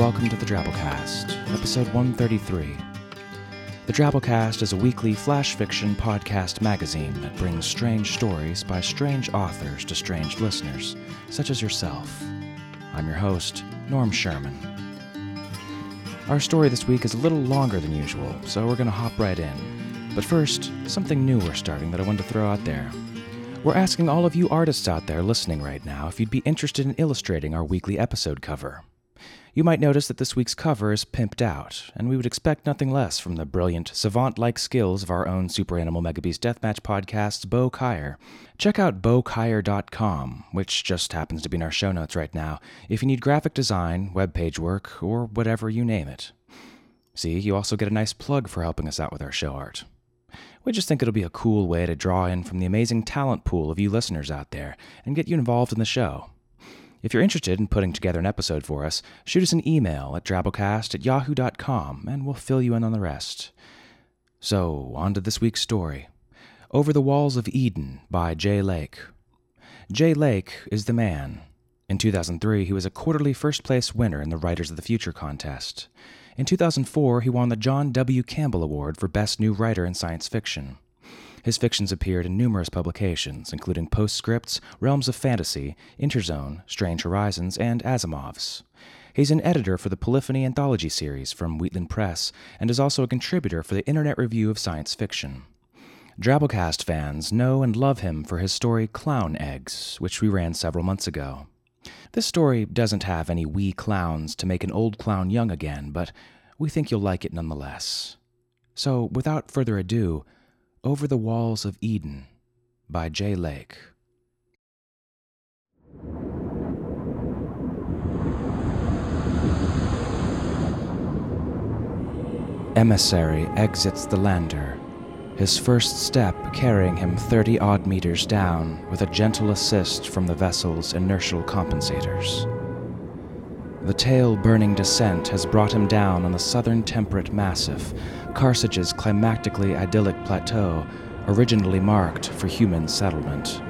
welcome to the Drabblecast, episode 133. The Drabblecast is a weekly flash fiction podcast magazine that brings strange stories by strange authors to strange listeners, such as yourself. I'm your host, Norm Sherman. Our story this week is a little longer than usual, so we're going to hop right in. But first, something new we're starting that I wanted to throw out there. We're asking all of you artists out there listening right now if you'd be interested in illustrating our weekly episode cover. You might notice that this week's cover is pimped out, and we would expect nothing less from the brilliant, savant like skills of our own Super Animal Megabeast Deathmatch podcast's Bo Kaier. Check out bokaier.com, which just happens to be in our show notes right now, if you need graphic design, web page work, or whatever you name it. See, you also get a nice plug for helping us out with our show art. We just think it'll be a cool way to draw in from the amazing talent pool of you listeners out there and get you involved in the show. If you're interested in putting together an episode for us, shoot us an email at drabblecast at yahoo.com and we'll fill you in on the rest. So, on to this week's story Over the Walls of Eden by Jay Lake. Jay Lake is the man. In 2003, he was a quarterly first place winner in the Writers of the Future contest. In 2004, he won the John W. Campbell Award for Best New Writer in Science Fiction. His fictions appeared in numerous publications, including Postscripts, Realms of Fantasy, Interzone, Strange Horizons, and Asimov's. He's an editor for the Polyphony anthology series from Wheatland Press and is also a contributor for the Internet Review of Science Fiction. Drabblecast fans know and love him for his story Clown Eggs, which we ran several months ago. This story doesn't have any wee clowns to make an old clown young again, but we think you'll like it nonetheless. So, without further ado, Over the Walls of Eden by Jay Lake. Emissary exits the lander, his first step carrying him 30 odd meters down with a gentle assist from the vessel's inertial compensators. The tail burning descent has brought him down on the southern temperate massif, Carthage's climactically idyllic plateau, originally marked for human settlement.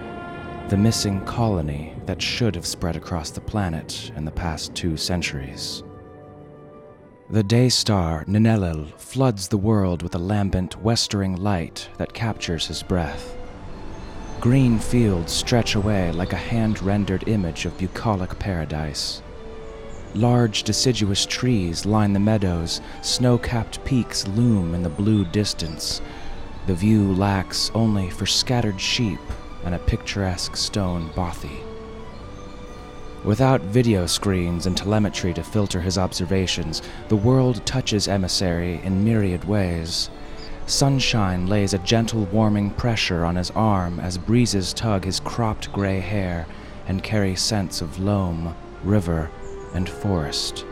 The missing colony that should have spread across the planet in the past two centuries. The day star, Ninelil, floods the world with a lambent, westering light that captures his breath. Green fields stretch away like a hand rendered image of bucolic paradise. Large deciduous trees line the meadows, snow capped peaks loom in the blue distance. The view lacks only for scattered sheep and a picturesque stone bothy. Without video screens and telemetry to filter his observations, the world touches Emissary in myriad ways. Sunshine lays a gentle warming pressure on his arm as breezes tug his cropped gray hair and carry scents of loam, river, and forest.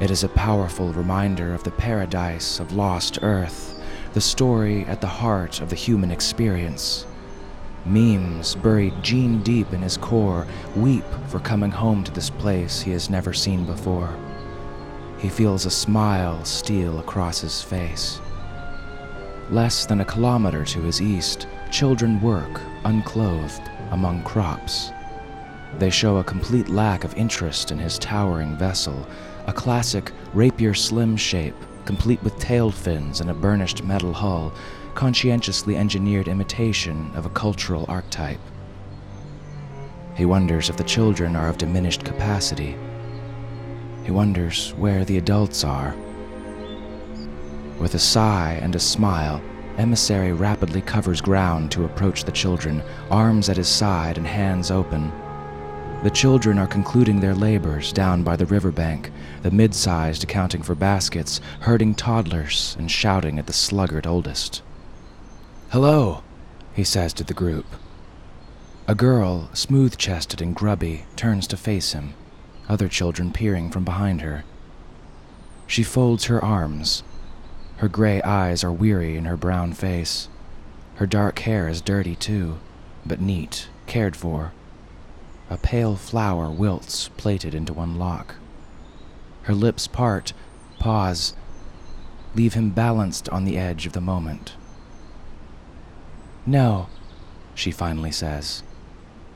It is a powerful reminder of the paradise of lost Earth, the story at the heart of the human experience. Memes buried gene deep in his core weep for coming home to this place he has never seen before. He feels a smile steal across his face. Less than a kilometer to his east, children work, unclothed, among crops. They show a complete lack of interest in his towering vessel, a classic rapier slim shape, complete with tailed fins and a burnished metal hull, conscientiously engineered imitation of a cultural archetype. He wonders if the children are of diminished capacity. He wonders where the adults are. With a sigh and a smile, Emissary rapidly covers ground to approach the children, arms at his side and hands open. The children are concluding their labors down by the riverbank, the mid sized accounting for baskets, herding toddlers and shouting at the sluggard oldest. Hello, he says to the group. A girl, smooth chested and grubby, turns to face him, other children peering from behind her. She folds her arms. Her gray eyes are weary in her brown face. Her dark hair is dirty too, but neat, cared for. A pale flower wilts, plaited into one lock. Her lips part, pause, leave him balanced on the edge of the moment. No, she finally says.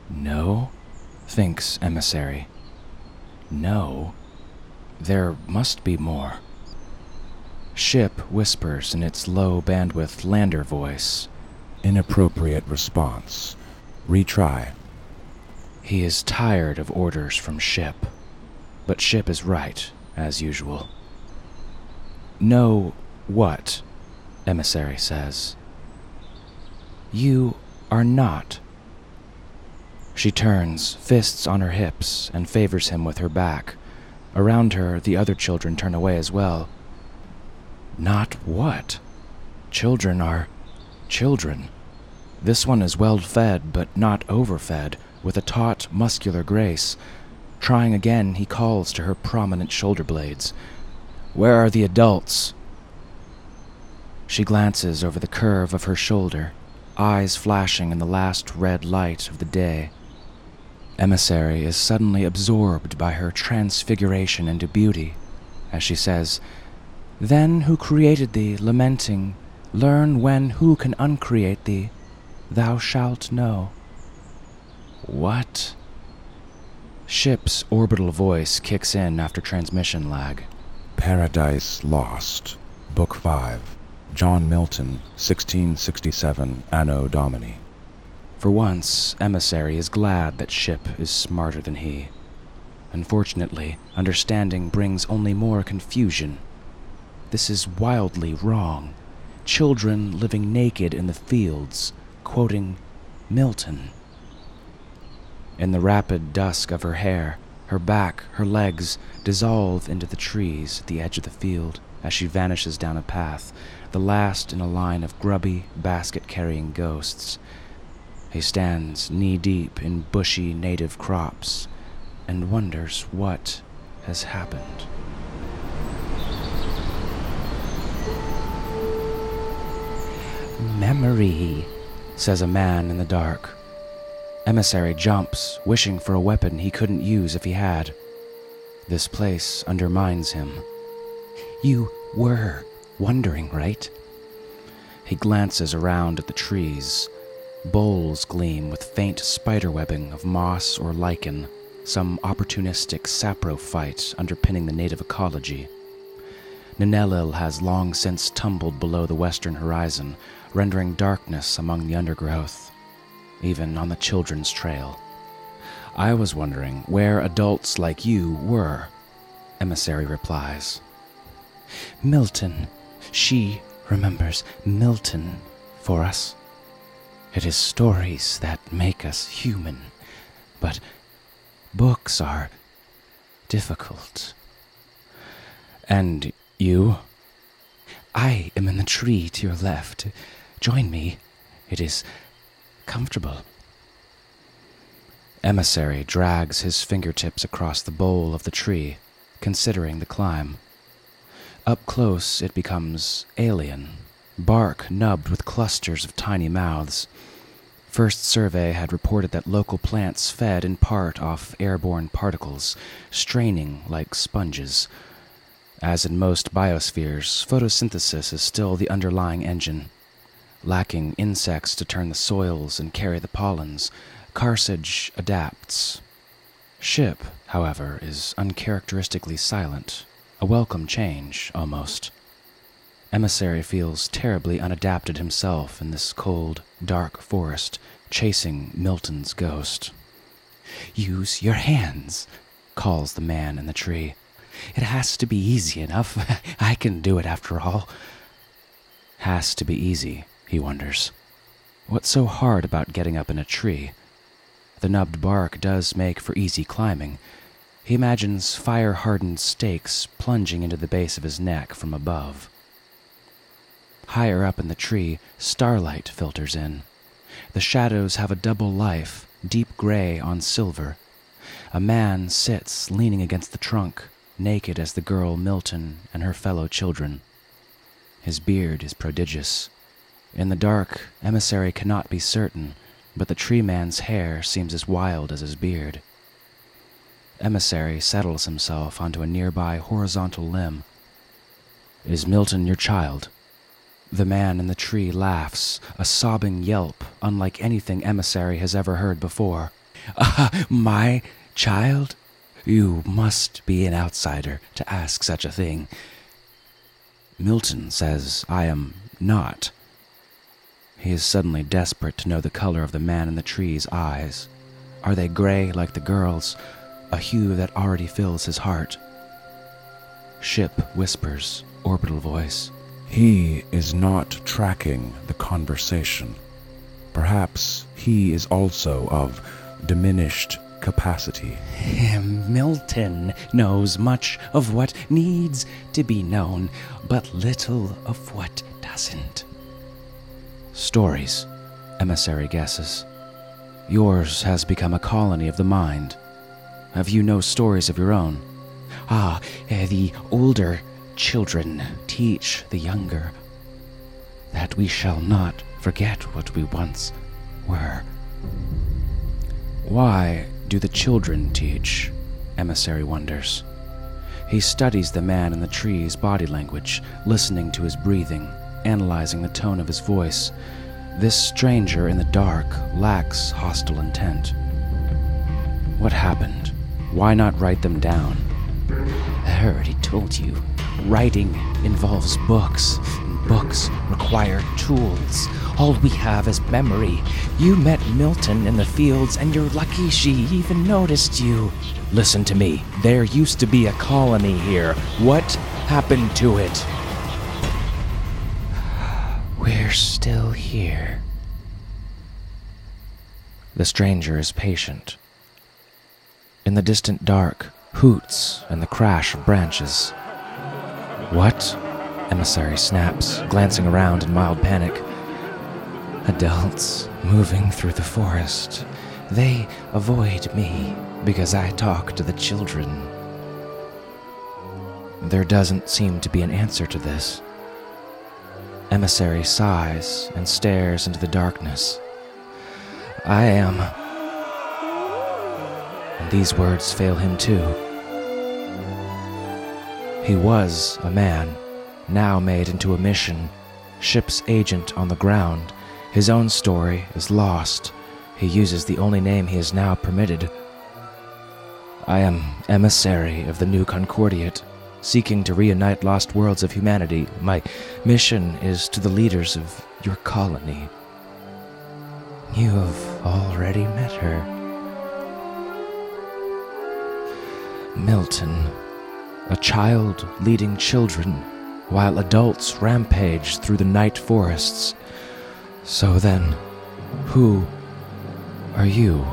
No? thinks Emissary. No? There must be more. Ship whispers in its low bandwidth lander voice. Inappropriate response. Retry. He is tired of orders from Ship. But Ship is right, as usual. No what? Emissary says. You are not. She turns, fists on her hips, and favors him with her back. Around her, the other children turn away as well. Not what? Children are children. This one is well fed, but not overfed, with a taut, muscular grace. Trying again, he calls to her prominent shoulder blades. Where are the adults? She glances over the curve of her shoulder, eyes flashing in the last red light of the day. Emissary is suddenly absorbed by her transfiguration into beauty, as she says, Then who created thee, lamenting, learn when who can uncreate thee, thou shalt know. What? Ship's orbital voice kicks in after transmission lag. Paradise Lost. Book 5. John Milton, 1667, Anno Domini. For once, Emissary is glad that Ship is smarter than he. Unfortunately, understanding brings only more confusion. This is wildly wrong. Children living naked in the fields, quoting Milton. In the rapid dusk of her hair, her back, her legs dissolve into the trees at the edge of the field as she vanishes down a path, the last in a line of grubby, basket carrying ghosts. He stands knee deep in bushy native crops and wonders what has happened. Memory, says a man in the dark. Emissary jumps, wishing for a weapon he couldn't use if he had. This place undermines him. You were wondering, right? He glances around at the trees. Boles gleam with faint spiderwebbing of moss or lichen, some opportunistic saprophyte underpinning the native ecology. Ninelil has long since tumbled below the western horizon, rendering darkness among the undergrowth, even on the children's trail. I was wondering where adults like you were, Emissary replies. Milton. She remembers Milton for us. It is stories that make us human, but books are difficult. And you? I am in the tree to your left. Join me. It is comfortable. Emissary drags his fingertips across the bole of the tree, considering the climb. Up close, it becomes alien, bark nubbed with clusters of tiny mouths. First survey had reported that local plants fed in part off airborne particles, straining like sponges. As in most biospheres, photosynthesis is still the underlying engine. Lacking insects to turn the soils and carry the pollens, Carthage adapts. Ship, however, is uncharacteristically silent, a welcome change, almost. Emissary feels terribly unadapted himself in this cold, dark forest, chasing Milton's ghost. Use your hands, calls the man in the tree. It has to be easy enough. I can do it after all. Has to be easy, he wonders. What's so hard about getting up in a tree? The nubbed bark does make for easy climbing. He imagines fire hardened stakes plunging into the base of his neck from above. Higher up in the tree, starlight filters in. The shadows have a double life, deep gray on silver. A man sits leaning against the trunk, naked as the girl Milton and her fellow children. His beard is prodigious. In the dark, Emissary cannot be certain, but the tree man's hair seems as wild as his beard. Emissary settles himself onto a nearby horizontal limb. Is Milton your child? The man in the tree laughs, a sobbing yelp unlike anything Emissary has ever heard before. Ah, my child? You must be an outsider to ask such a thing. Milton says I am not. He is suddenly desperate to know the color of the man in the tree's eyes. Are they gray like the girl's, a hue that already fills his heart? Ship whispers, orbital voice. He is not tracking the conversation. Perhaps he is also of diminished capacity. Milton knows much of what needs to be known, but little of what doesn't. Stories, emissary guesses. Yours has become a colony of the mind. Have you no stories of your own? Ah, eh, the older children teach the younger that we shall not forget what we once were. Why do the children teach? Emissary wonders. He studies the man in the tree's body language, listening to his breathing, analyzing the tone of his voice. This stranger in the dark lacks hostile intent. What happened? Why not write them down? I already told you. Writing involves books. And books require tools. All we have is memory. You met Milton in the fields, and you're lucky she even noticed you. Listen to me. There used to be a colony here. What happened to it? We're still here. The stranger is patient. In the distant dark, hoots and the crash of branches. What? Emissary snaps, glancing around in mild panic. Adults moving through the forest. They avoid me because I talk to the children. There doesn't seem to be an answer to this. Emissary sighs and stares into the darkness. I am. And these words fail him too. He was a man, now made into a mission, ship's agent on the ground. His own story is lost. He uses the only name he is now permitted. I am emissary of the new Concordiate, seeking to reunite lost worlds of humanity. My mission is to the leaders of your colony. You have already met her. Milton, a child leading children, while adults rampage through the night forests. So then, who are you?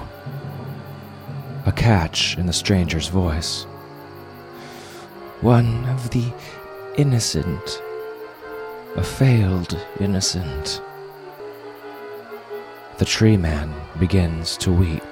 A catch in the stranger's voice. One of the innocent, a failed innocent. The tree man begins to weep.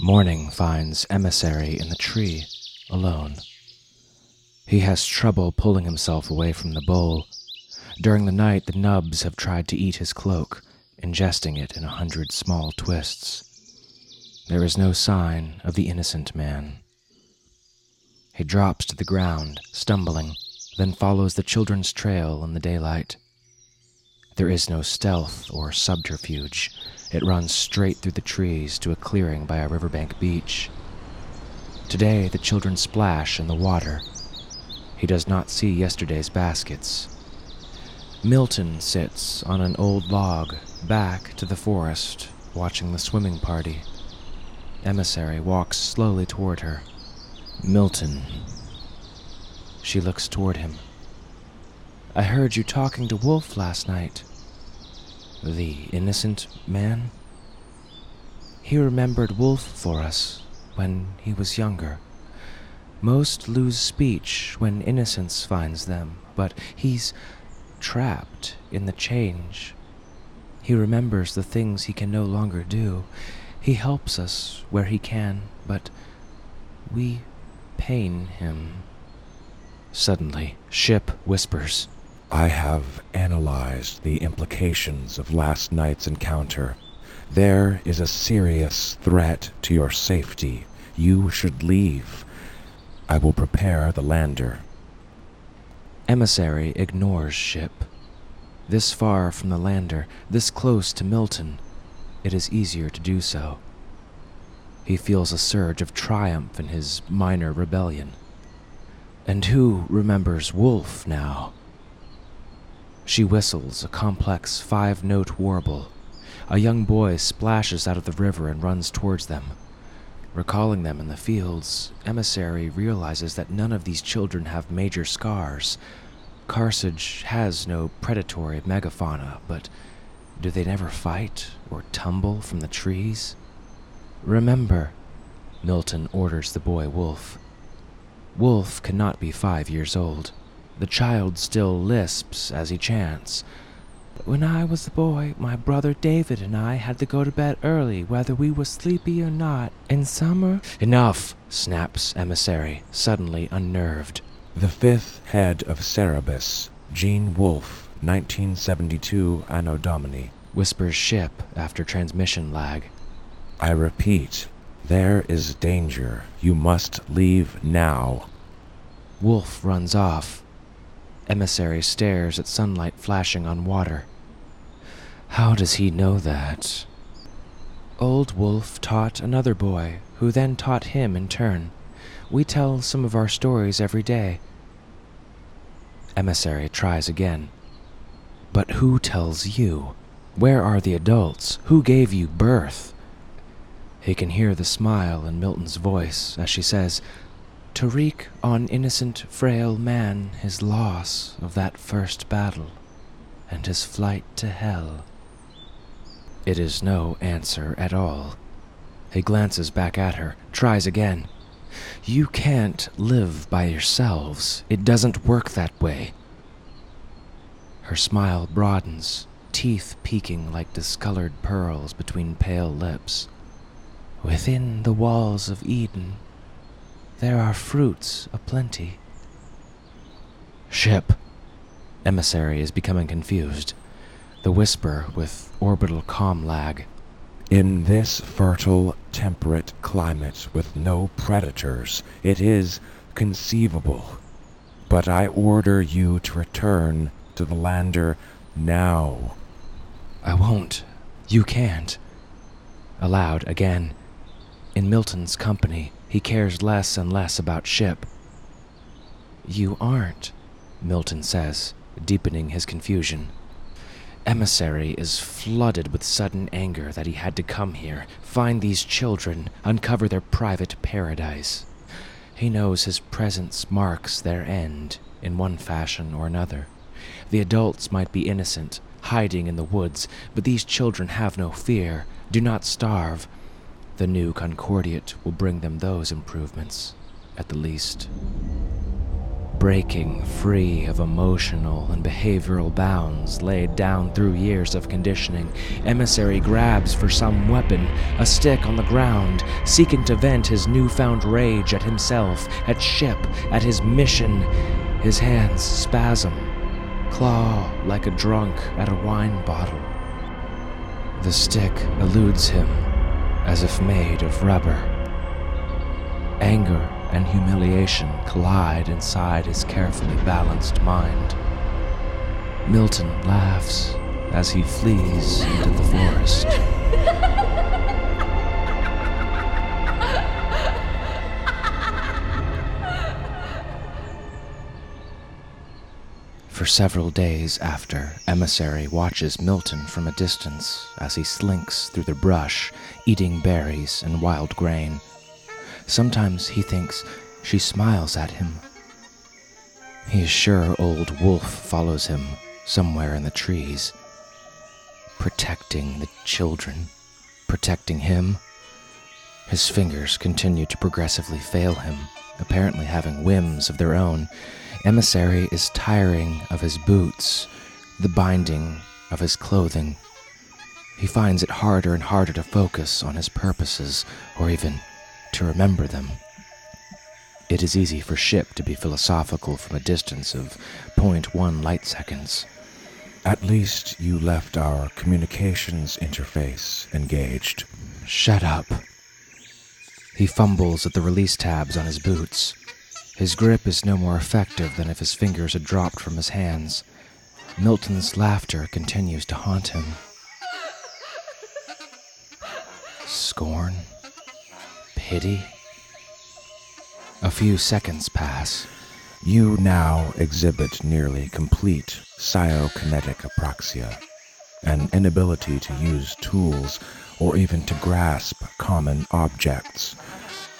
Morning finds Emissary in the tree, alone. He has trouble pulling himself away from the bole. During the night, the nubs have tried to eat his cloak, ingesting it in a hundred small twists. There is no sign of the innocent man. He drops to the ground, stumbling, then follows the children's trail in the daylight. There is no stealth or subterfuge. It runs straight through the trees to a clearing by a riverbank beach. Today, the children splash in the water. He does not see yesterday's baskets. Milton sits on an old log, back to the forest, watching the swimming party. Emissary walks slowly toward her. Milton. She looks toward him. I heard you talking to Wolf last night. The innocent man? He remembered Wolf for us when he was younger. Most lose speech when innocence finds them, but he's trapped in the change. He remembers the things he can no longer do. He helps us where he can, but we pain him. Suddenly, Ship whispers. I have analyzed the implications of last night's encounter. There is a serious threat to your safety You should leave. I will prepare the lander. Emissary ignores ship. This far from the lander, this close to Milton, it is easier to do so. He feels a surge of triumph in his minor rebellion. And who remembers Wolf now? She whistles a complex five note warble. A young boy splashes out of the river and runs towards them. Recalling them in the fields, Emissary realizes that none of these children have major scars. Carthage has no predatory megafauna, but do they never fight or tumble from the trees? Remember, Milton orders the boy Wolf. Wolf cannot be five years old. The child still lisps as he chants. When I was a boy, my brother David and I had to go to bed early, whether we were sleepy or not. In summer. Enough, snaps Emissary, suddenly unnerved. The fifth head of Cerberus, Gene Wolfe, 1972 Anno Domini, whispers Ship after transmission lag. I repeat, there is danger. You must leave now. Wolf runs off. Emissary stares at sunlight flashing on water. How does he know that? Old Wolf taught another boy, who then taught him in turn. We tell some of our stories every day. Emissary tries again. But who tells you? Where are the adults? Who gave you birth? He can hear the smile in Milton's voice as she says, To wreak on innocent, frail man his loss of that first battle and his flight to hell. It is no answer at all. He glances back at her, tries again. You can't live by yourselves. It doesn't work that way. Her smile broadens, teeth peeking like discolored pearls between pale lips. Within the walls of Eden, there are fruits aplenty. Ship. Emissary is becoming confused. The whisper with orbital calm lag. In this fertile, temperate climate with no predators, it is conceivable. But I order you to return to the lander now. I won't. You can't. Aloud again. In Milton's company, he cares less and less about ship. You aren't, Milton says, deepening his confusion. Emissary is flooded with sudden anger that he had to come here, find these children, uncover their private paradise. He knows his presence marks their end, in one fashion or another. The adults might be innocent, hiding in the woods, but these children have no fear, do not starve. The new Concordiate will bring them those improvements, at the least breaking free of emotional and behavioral bounds laid down through years of conditioning, Emissary grabs for some weapon, a stick on the ground, seeking to vent his newfound rage at himself, at ship, at his mission. His hands spasm, claw like a drunk at a wine bottle. The stick eludes him, as if made of rubber. Anger and humiliation collide inside his carefully balanced mind. Milton laughs as he flees into the forest. For several days after, Emissary watches Milton from a distance as he slinks through the brush, eating berries and wild grain. Sometimes he thinks she smiles at him. He is sure old Wolf follows him somewhere in the trees, protecting the children, protecting him. His fingers continue to progressively fail him, apparently having whims of their own. Emissary is tiring of his boots, the binding of his clothing. He finds it harder and harder to focus on his purposes, or even to remember them. It is easy for Ship to be philosophical from a distance of 0.1 light seconds. At least you left our communications interface engaged. Shut up. He fumbles at the release tabs on his boots. His grip is no more effective than if his fingers had dropped from his hands. Milton's laughter continues to haunt him. Scorn? Pity? A few seconds pass. You now exhibit nearly complete psychokinetic apraxia, an inability to use tools or even to grasp common objects,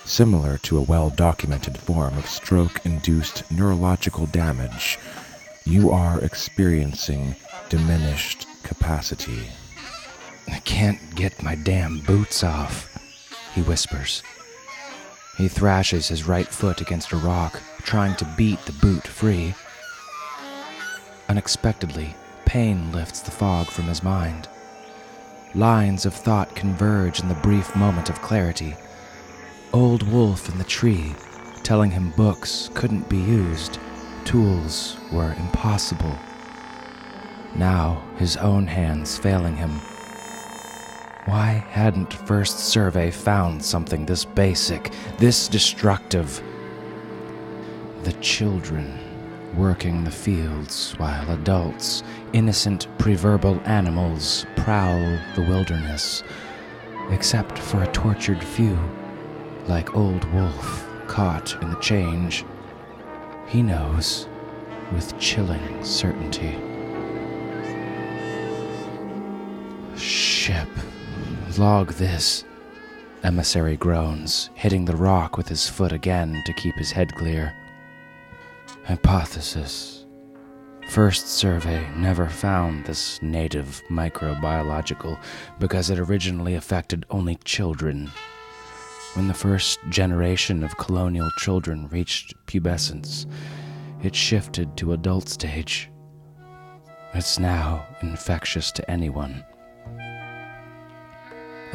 similar to a well documented form of stroke induced neurological damage. You are experiencing diminished capacity. I can't get my damn boots off, he whispers. He thrashes his right foot against a rock, trying to beat the boot free. Unexpectedly, pain lifts the fog from his mind. Lines of thought converge in the brief moment of clarity. Old Wolf in the tree, telling him books couldn't be used, tools were impossible. Now, his own hands failing him. Why hadn't First Survey found something this basic, this destructive? The children working the fields while adults, innocent preverbal animals, prowl the wilderness, except for a tortured few, like Old Wolf caught in the change. He knows with chilling certainty. Ship. Log this. Emissary groans, hitting the rock with his foot again to keep his head clear. Hypothesis. First survey never found this native microbiological because it originally affected only children. When the first generation of colonial children reached pubescence, it shifted to adult stage. It's now infectious to anyone.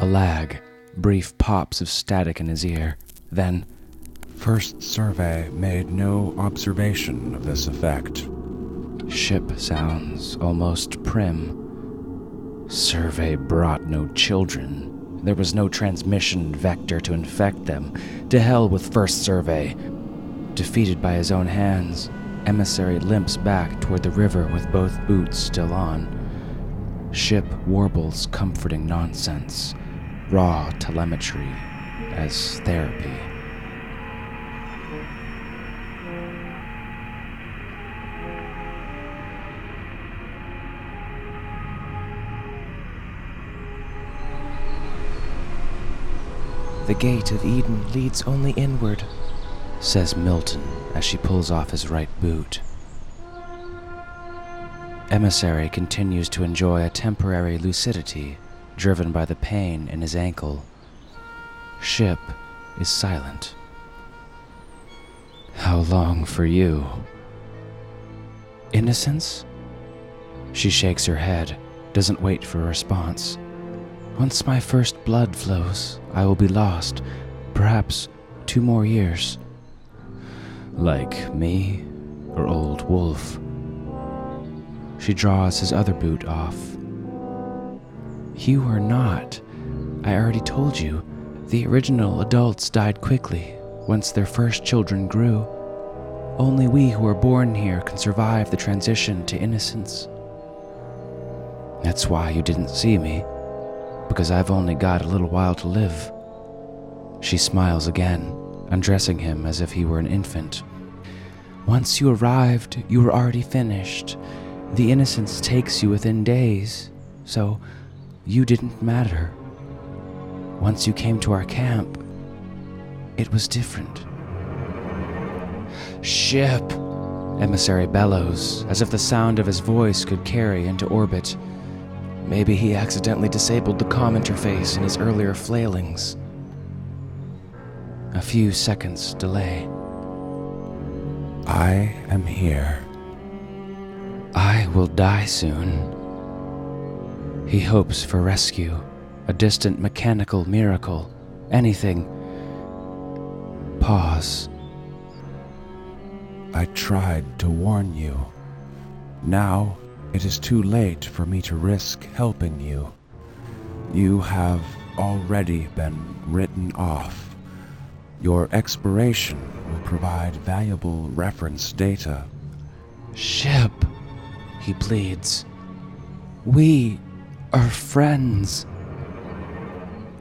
A lag, brief pops of static in his ear, then First survey made no observation of this effect. Ship sounds almost prim. Survey brought no children. There was no transmission vector to infect them. To hell with First Survey. Defeated by his own hands, Emissary limps back toward the river with both boots still on. Ship warbles comforting nonsense, raw telemetry as therapy. Gate of Eden leads only inward, says Milton as she pulls off his right boot. Emissary continues to enjoy a temporary lucidity driven by the pain in his ankle. Ship is silent. How long for you? Innocence? She shakes her head, doesn't wait for a response. Once my first blood flows, I will be lost. Perhaps two more years. Like me or Old Wolf. She draws his other boot off. You are not. I already told you. The original adults died quickly once their first children grew. Only we who are born here can survive the transition to innocence. That's why you didn't see me because I've only got a little while to live. She smiles again, undressing him as if he were an infant. Once you arrived, you were already finished. The innocence takes you within days, so you didn't matter. Once you came to our camp, it was different. Ship! Emissary bellows, as if the sound of his voice could carry into orbit. Maybe he accidentally disabled the comm interface in his earlier flailings. A few seconds delay. I am here. I will die soon. He hopes for rescue, a distant mechanical miracle, anything. Pause. I tried to warn you. Now it is too late for me to risk helping you. You have already been written off. Your expiration will provide valuable reference data. Ship, he pleads. We are friends.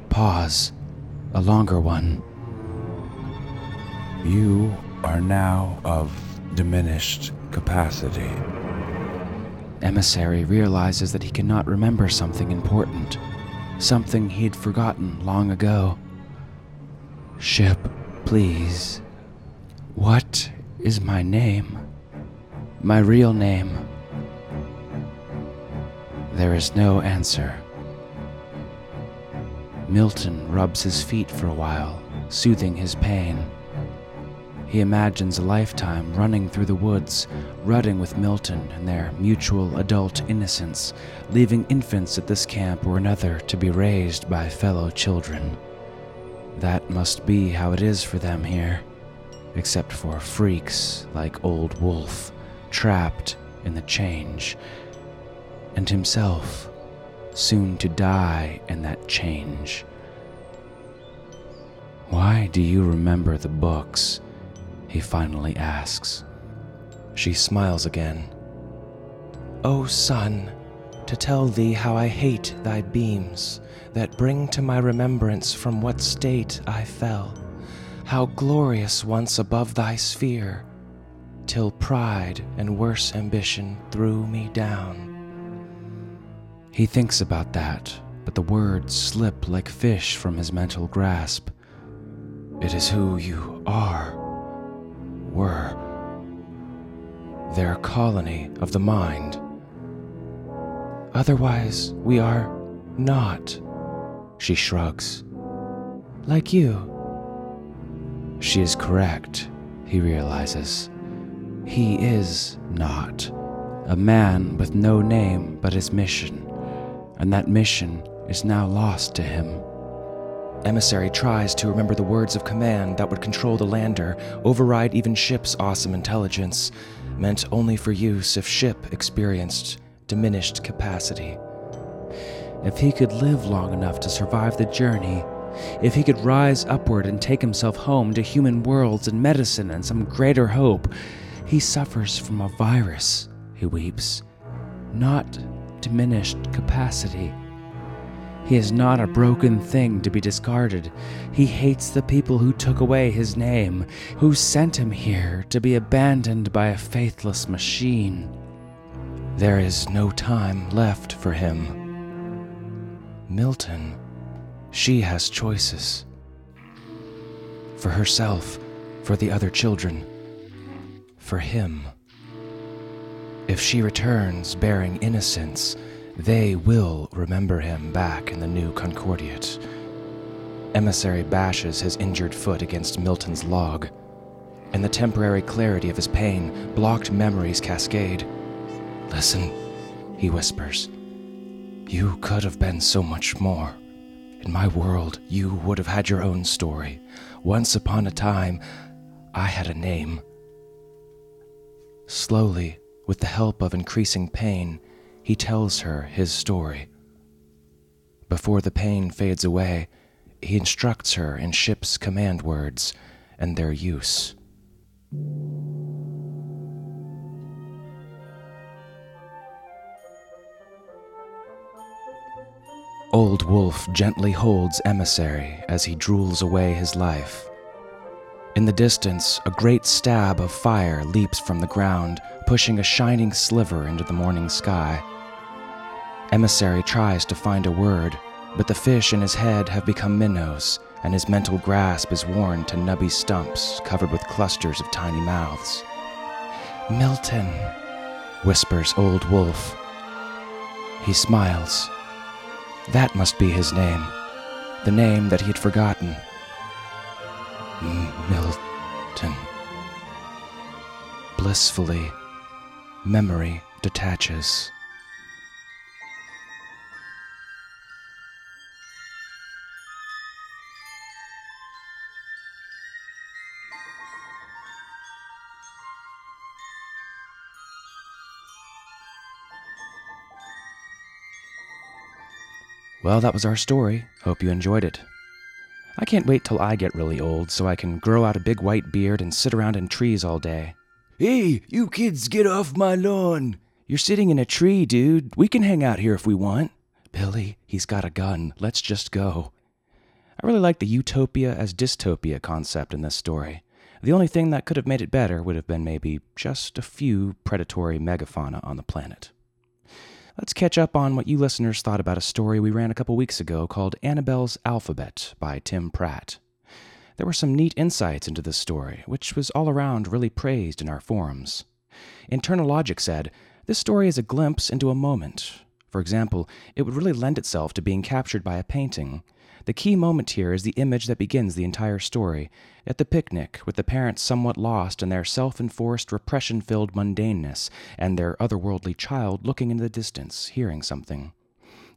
Pause. A longer one. You are now of diminished capacity. Emissary realizes that he cannot remember something important, something he'd forgotten long ago. Ship, please. What is my name? My real name? There is no answer. Milton rubs his feet for a while, soothing his pain. He imagines a lifetime running through the woods, rutting with Milton and their mutual adult innocence, leaving infants at this camp or another to be raised by fellow children. That must be how it is for them here, except for freaks like Old Wolf, trapped in the change, and himself, soon to die in that change. Why do you remember the books? He finally asks. She smiles again. O Sun, to tell thee how I hate thy beams, that bring to my remembrance from what state I fell, how glorious once above thy sphere, till pride and worse ambition threw me down. He thinks about that, but the words slip like fish from his mental grasp. It is who you are were. Their colony of the mind. Otherwise, we are not. She shrugs. Like you. She is correct, he realizes. He is not. A man with no name but his mission, and that mission is now lost to him. Emissary tries to remember the words of command that would control the lander, override even ship's awesome intelligence, meant only for use if ship experienced diminished capacity. If he could live long enough to survive the journey, if he could rise upward and take himself home to human worlds and medicine and some greater hope, he suffers from a virus, he weeps, not diminished capacity. He is not a broken thing to be discarded. He hates the people who took away his name, who sent him here to be abandoned by a faithless machine. There is no time left for him. Milton, she has choices. For herself, for the other children, for him. If she returns bearing innocence, they will remember him back in the new Concordiate. Emissary bashes his injured foot against Milton's log, and the temporary clarity of his pain blocked memories cascade. Listen, he whispers. You could have been so much more. In my world, you would have had your own story. Once upon a time, I had a name. Slowly, with the help of increasing pain, he tells her his story. Before the pain fades away, he instructs her in ship's command words and their use. Old Wolf gently holds Emissary as he drools away his life. In the distance, a great stab of fire leaps from the ground, pushing a shining sliver into the morning sky. Emissary tries to find a word, but the fish in his head have become minnows, and his mental grasp is worn to nubby stumps covered with clusters of tiny mouths. Milton, whispers Old Wolf. He smiles. That must be his name, the name that he had forgotten. Milton. Blissfully, memory detaches. Well, that was our story. Hope you enjoyed it. I can't wait till I get really old so I can grow out a big white beard and sit around in trees all day. Hey, you kids get off my lawn. You're sitting in a tree, dude. We can hang out here if we want. Billy, he's got a gun. Let's just go. I really like the utopia as dystopia concept in this story. The only thing that could have made it better would have been maybe just a few predatory megafauna on the planet. Let's catch up on what you listeners thought about a story we ran a couple weeks ago called Annabelle's Alphabet by Tim Pratt. There were some neat insights into this story, which was all around really praised in our forums. Internal Logic said, This story is a glimpse into a moment. For example, it would really lend itself to being captured by a painting, the key moment here is the image that begins the entire story at the picnic, with the parents somewhat lost in their self enforced, repression filled mundaneness, and their otherworldly child looking into the distance, hearing something.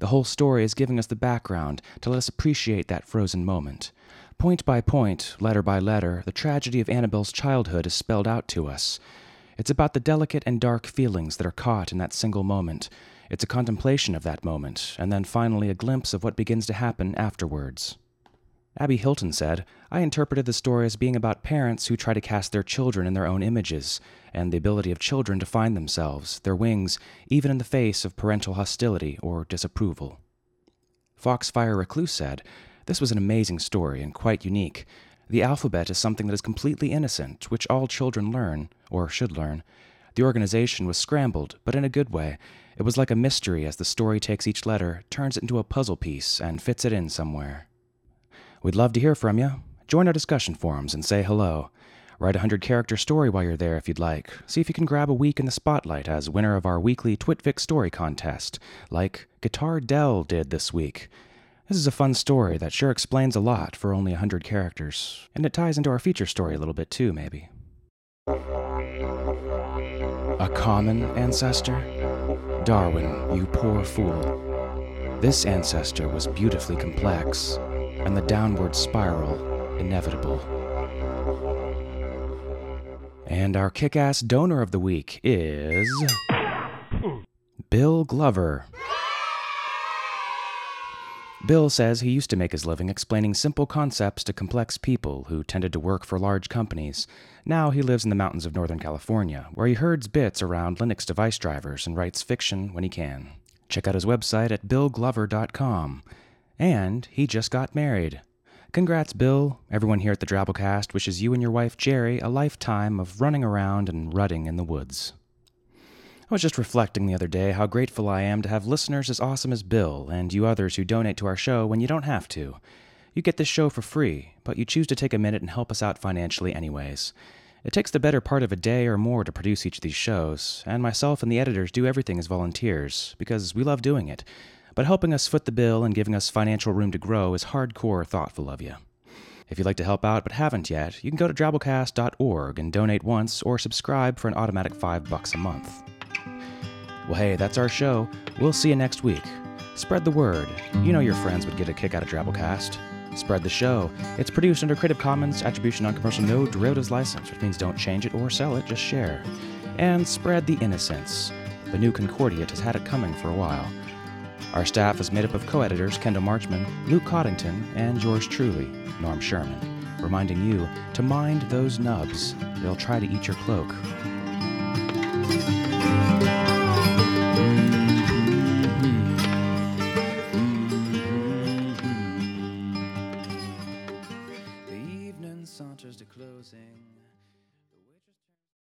The whole story is giving us the background to let us appreciate that frozen moment. Point by point, letter by letter, the tragedy of Annabelle's childhood is spelled out to us. It's about the delicate and dark feelings that are caught in that single moment, it's a contemplation of that moment, and then finally a glimpse of what begins to happen afterwards. Abby Hilton said, I interpreted the story as being about parents who try to cast their children in their own images, and the ability of children to find themselves, their wings, even in the face of parental hostility or disapproval. Foxfire Recluse said, This was an amazing story and quite unique. The alphabet is something that is completely innocent, which all children learn, or should learn. The organization was scrambled, but in a good way, it was like a mystery as the story takes each letter, turns it into a puzzle piece, and fits it in somewhere. We'd love to hear from you. Join our discussion forums and say hello. Write a 100 character story while you're there if you'd like. See if you can grab a week in the spotlight as winner of our weekly Twabble story contest, like Guitar Dell did this week. This is a fun story that sure explains a lot for only a 100 characters, and it ties into our feature story a little bit too, maybe. A common ancestor? Darwin, you poor fool. This ancestor was beautifully complex, and the downward spiral inevitable. And our kick ass donor of the week is. Bill Glover. Bill says he used to make his living explaining simple concepts to complex people who tended to work for large companies. Now he lives in the mountains of Northern California, where he herds bits around Linux device drivers and writes fiction when he can. Check out his website at billglover.com. And he just got married. Congrats, Bill. Everyone here at the Drabblecast wishes you and your wife Jerry a lifetime of running around and rutting in the woods. I was just reflecting the other day how grateful I am to have listeners as awesome as Bill and you others who donate to our show when you don't have to. You get this show for free, but you choose to take a minute and help us out financially anyways. It takes the better part of a day or more to produce each of these shows, and myself and the editors do everything as volunteers, because we love doing it. But helping us foot the bill and giving us financial room to grow is hardcore thoughtful of you. If you'd like to help out but haven't yet, you can go to drabblecast.org and donate once or subscribe for an automatic five bucks a month. Well, hey, that's our show. We'll see you next week. Spread the word. You know your friends would get a kick out of Drabblecast. Spread the show. It's produced under Creative Commons Attribution Non-Commercial No Derivatives License, which means don't change it or sell it, just share. And spread the innocence. The new Concordiate has had it coming for a while. Our staff is made up of co-editors Kendall Marchman, Luke Coddington, and yours truly, Norm Sherman, reminding you to mind those nubs. They'll try to eat your cloak.